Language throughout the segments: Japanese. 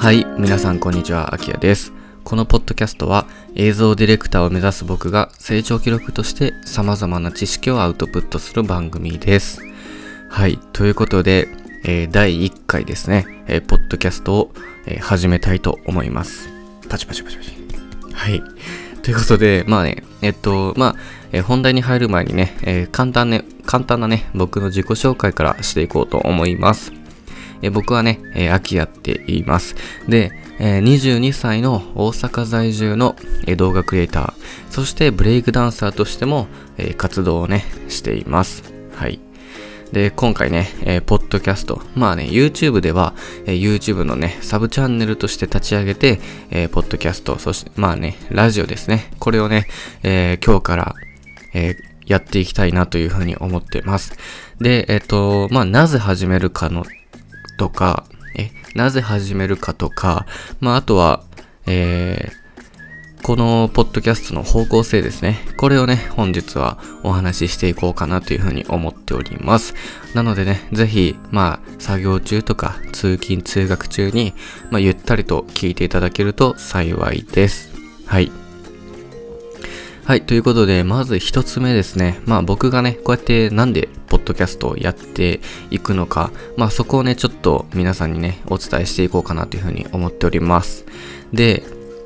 はい、皆さんこんにちは、あきやです。このポッドキャストは映像ディレクターを目指す僕が成長記録として様々な知識をアウトプットする番組です。はい、ということで、えー、第1回ですね、えー、ポッドキャストを、えー、始めたいと思います。パチパチパチパチ。はい。ということで、まあね、えっと、まあ、え本題に入る前にね、え簡単ね、簡単なね、僕の自己紹介からしていこうと思います。え僕はね、えー、秋谷っています。で、えー、22歳の大阪在住の、えー、動画クリエイター、そしてブレイクダンサーとしても、えー、活動をね、しています。はい。で、今回ね、えー、ポッドキャスト、まあね、YouTube では、えー、YouTube のね、サブチャンネルとして立ち上げて、えー、ポッドキャスト、そして、まあね、ラジオですね。これをね、えー、今日から、えー、やっていきたいなというふうに思ってます。で、えっ、と、まあ、なぜ始めるかのとか、え、なぜ始めるかとか、まあ、あとは、えー、このポッドキャストの方向性ですね。これをね、本日はお話ししていこうかなというふうに思っております。なのでね、ぜひ、まあ、作業中とか、通勤通学中に、まあ、ゆったりと聞いていただけると幸いです。はい。はい、ということで、まず一つ目ですね。まあ僕がね、こうやってなんでポッドキャストをやっていくのか、まあそこをね、ちょっと皆さんにね、お伝えしていこうかなというふうに思っております。で、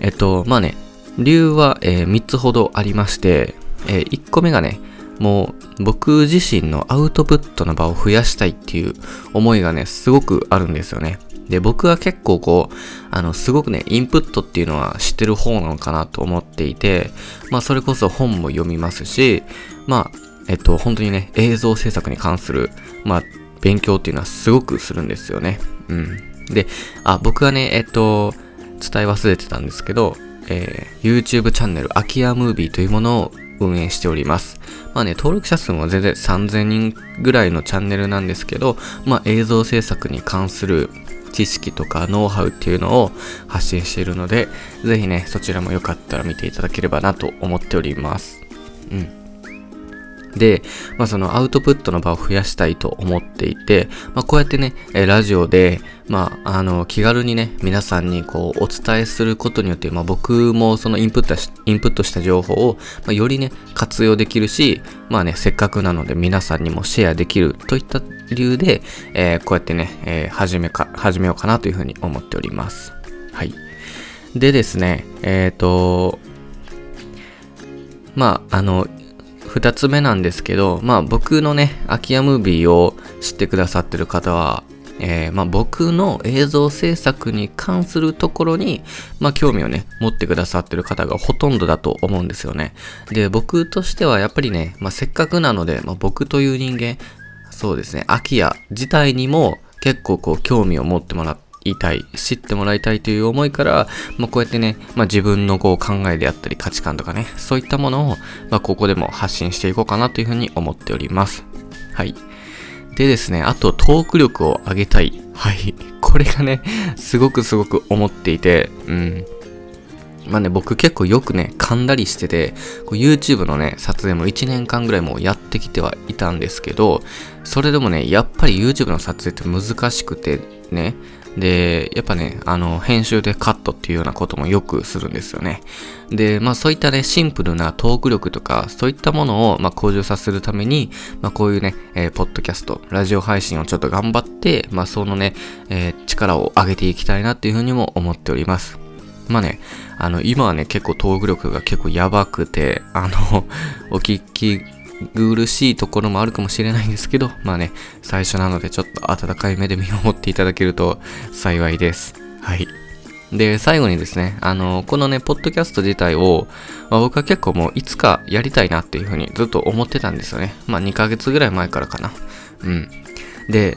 えっと、まあね、理由は、えー、3つほどありまして、えー、1個目がね、もう僕自身のアウトプットの場を増やしたいっていう思いがね、すごくあるんですよね。で、僕は結構こう、あの、すごくね、インプットっていうのは知ってる方なのかなと思っていて、まあ、それこそ本も読みますし、まあ、えっと、本当にね、映像制作に関する、まあ、勉強っていうのはすごくするんですよね。うん。で、あ、僕はね、えっと、伝え忘れてたんですけど、えー、YouTube チャンネル、空き家ムービーというものを運営しております。まあね、登録者数も全然3000人ぐらいのチャンネルなんですけど、まあ映像制作に関する知識とかノウハウっていうのを発信しているので、ぜひね、そちらもよかったら見ていただければなと思っております。うん。で、まあ、そのアウトプットの場を増やしたいと思っていて、まあ、こうやってね、ラジオで、まあ、あの、気軽にね、皆さんにこう、お伝えすることによって、まあ、僕もそのインプットし、インプットした情報を、まあ、よりね、活用できるし、まあね、せっかくなので皆さんにもシェアできるといった理由で、えー、こうやってね、えー、始めか、始めようかなというふうに思っております。はい。でですね、えっ、ー、と、まあ、あの、二つ目なんですけど、まあ僕のね、空き家ムービーを知ってくださってる方は、えー、まあ僕の映像制作に関するところに、まあ興味をね、持ってくださってる方がほとんどだと思うんですよね。で、僕としてはやっぱりね、まあせっかくなので、まあ僕という人間、そうですね、空き家自体にも結構こう興味を持ってもらって、いたい、知ってもらいたいという思いから、まあ、こうやってね、まあ、自分のこう考えであったり価値観とかね、そういったものを、まあ、ここでも発信していこうかなというふうに思っております。はい。でですね、あとトーク力を上げたい。はい。これがね、すごくすごく思っていて、うん。まあね、僕結構よくね、噛んだりしてて、YouTube のね、撮影も1年間ぐらいもうやってきてはいたんですけど、それでもね、やっぱり YouTube の撮影って難しくてね、で、やっぱね、あの、編集でカットっていうようなこともよくするんですよね。で、まあそういったね、シンプルなトーク力とか、そういったものを、まあ、向上させるために、まあこういうね、えー、ポッドキャスト、ラジオ配信をちょっと頑張って、まあそのね、えー、力を上げていきたいなっていうふうにも思っております。まあね、あの、今はね、結構トーク力が結構やばくて、あの、お聞き苦しいところもあるかもしれないんですけど、まあね、最初なのでちょっと温かい目で見守っていただけると 幸いです。はい。で、最後にですね、あの、このね、ポッドキャスト自体を、まあ、僕は結構もういつかやりたいなっていうふうにずっと思ってたんですよね。まあ2ヶ月ぐらい前からかな。うん。で、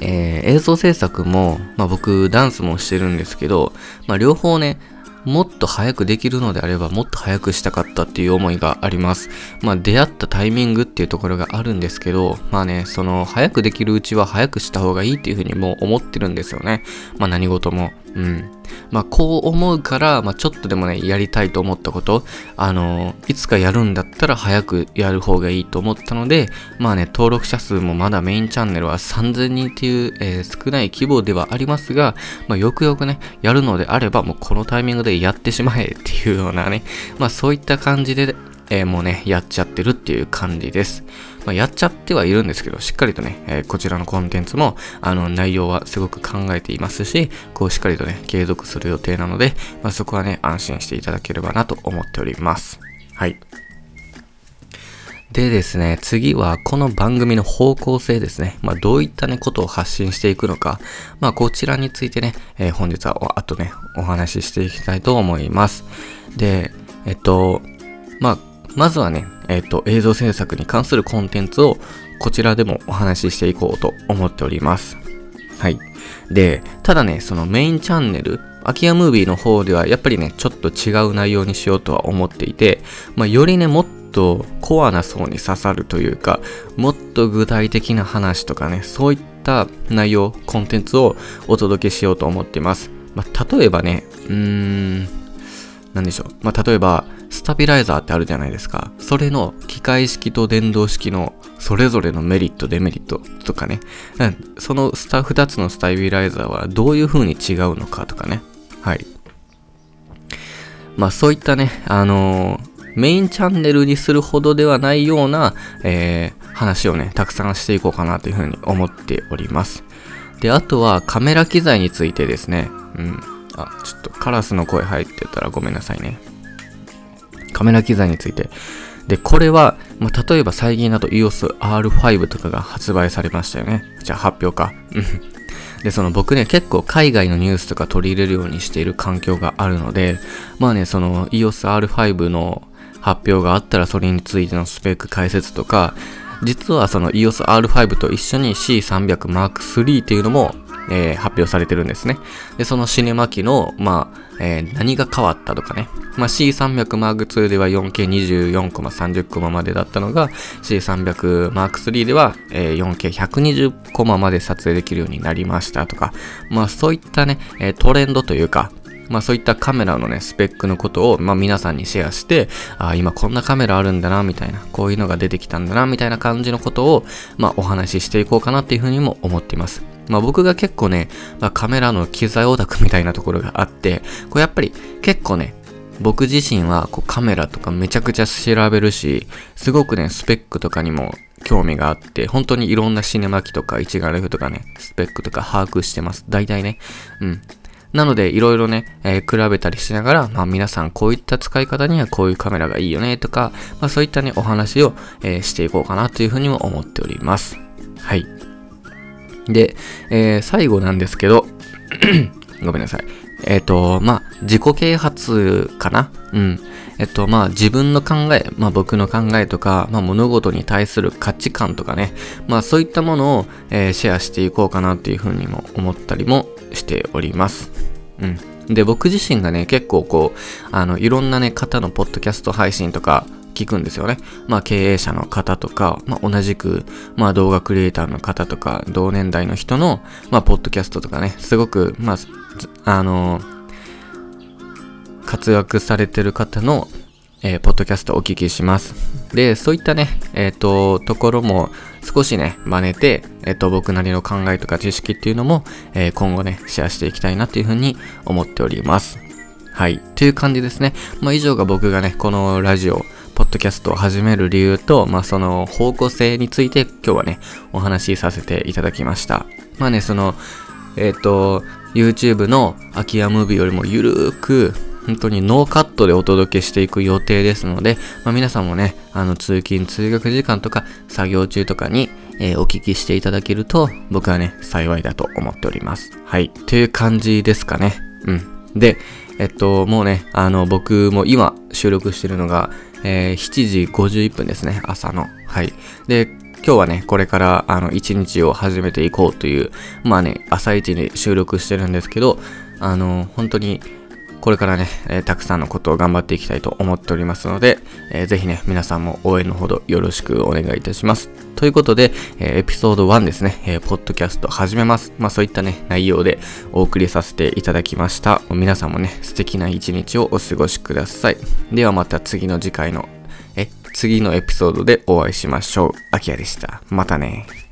えー、映像制作も、まあ僕ダンスもしてるんですけど、まあ両方ね、もっと早くできるのであればもっと早くしたかったっていう思いがあります。まあ出会ったタイミングっていうところがあるんですけど、まあね、その早くできるうちは早くした方がいいっていうふうにもう思ってるんですよね。まあ何事も。うん。まあ、こう思うから、まあ、ちょっとでもね、やりたいと思ったこと、あのいつかやるんだったら早くやる方がいいと思ったので、まあね、登録者数もまだメインチャンネルは3000人っていう、えー、少ない規模ではありますが、まあ、よくよくね、やるのであれば、もうこのタイミングでやってしまえっていうようなね、まあ、そういった感じで、えー、もうね、やっちゃってるっていう感じです。まあ、やっちゃってはいるんですけど、しっかりとね、えー、こちらのコンテンツも、あの、内容はすごく考えていますし、こう、しっかりとね、継続する予定なので、まあ、そこはね、安心していただければなと思っております。はい。でですね、次はこの番組の方向性ですね。まあ、どういったね、ことを発信していくのか。まあ、こちらについてね、えー、本日はあとね、お話ししていきたいと思います。で、えっと、まあ、まずはね、えっ、と、映像制作に関するコンテンツをこちらでもお話ししていこうと思っております。はい。で、ただね、そのメインチャンネル、アキアムービーの方ではやっぱりね、ちょっと違う内容にしようとは思っていて、まあ、よりね、もっとコアな層に刺さるというか、もっと具体的な話とかね、そういった内容、コンテンツをお届けしようと思っています。まあ、例えばね、うーん、なんでしょう。まあ、例えば、スタビライザーってあるじゃないですか。それの機械式と電動式のそれぞれのメリット、デメリットとかね。そのスタ2つのスタビライザーはどういう風に違うのかとかね。はい。まあそういったね、あのー、メインチャンネルにするほどではないような、えー、話をね、たくさんしていこうかなという風に思っております。で、あとはカメラ機材についてですね。うん。あ、ちょっとカラスの声入ってたらごめんなさいね。カメラ機材について。で、これは、まあ、例えば最近だと EOS R5 とかが発売されましたよね。じゃあ発表か。で、その僕ね、結構海外のニュースとか取り入れるようにしている環境があるので、まあね、その EOS R5 の発表があったらそれについてのスペック解説とか、実はその EOS R5 と一緒に C300 Mark III っていうのもえー、発表されてるんですね。で、そのシネマ機の、まあ、えー、何が変わったとかね。まあ、C300M2 では 4K24 コマ30コマまでだったのが C300M3 では、えー、4K120 コマまで撮影できるようになりましたとか、まあそういったね、え、トレンドというか、まあそういったカメラのね、スペックのことを、まあ皆さんにシェアして、あ今こんなカメラあるんだな、みたいな、こういうのが出てきたんだな、みたいな感じのことを、まあお話ししていこうかなっていうふうにも思っています。まあ僕が結構ね、まあ、カメラの機材オタクみたいなところがあって、これやっぱり結構ね、僕自身はこうカメラとかめちゃくちゃ調べるし、すごくね、スペックとかにも興味があって、本当にいろんなシネマ機とか一眼レフとかね、スペックとか把握してます。大体ね。うん。なので、いろいろね、えー、比べたりしながら、まあ皆さんこういった使い方にはこういうカメラがいいよねとか、まあそういったね、お話を、えー、していこうかなというふうにも思っております。はい。で、えー、最後なんですけど ごめんなさい。えっ、ー、と、まあ、自己啓発かな？うん。えっと、まあ、自分の考え、まあ、僕の考えとか、まあ、物事に対する価値観とかね、まあ、そういったものを、えー、シェアしていこうかなっていうふうにも思ったりもしております。うん。で、僕自身がね、結構こう、あの、いろんなね、方のポッドキャスト配信とか、聞くんですよね。まあ経営者の方とか、まあ同じく、まあ動画クリエイターの方とか、同年代の人の、まあポッドキャストとかね、すごく、まあ、あの活躍されてる方の、えー、ポッドキャストをお聞きします。で、そういったね、えっ、ー、と、ところも少しね、真似て、えっ、と、僕なりの考えとか知識っていうのも、え今後ね、シェアしていきたいなっていうふうに思っております。はい。という感じですね。まあ、以上が僕がね、このラジオ、ポッドキャストを始める理由と、まあ、その方向性について今日はね、お話しさせていただきました。まあね、その、えっ、ー、と、YouTube の空き家ムービーよりもゆるーく、本当にノーカットでお届けしていく予定ですので、まあ、皆さんもね、あの通勤通学時間とか作業中とかに、えー、お聞きしていただけると僕はね、幸いだと思っております。はい。という感じですかね。うん。で、えっと、もうね、あの、僕も今収録してるのが、えー、7時51分ですね、朝の。はい。で、今日はね、これからあの一日を始めていこうという、まあね、朝一に収録してるんですけど、あの、本当にこれからね、えー、たくさんのことを頑張っていきたいと思っておりますので、えー、ぜひね、皆さんも応援のほどよろしくお願いいたします。ということで、えー、エピソード1ですね、えー、ポッドキャスト始めます。まあそういったね、内容でお送りさせていただきました。皆さんもね、素敵な一日をお過ごしください。ではまた次の次回の、え、次のエピソードでお会いしましょう。アキヤでした。またね。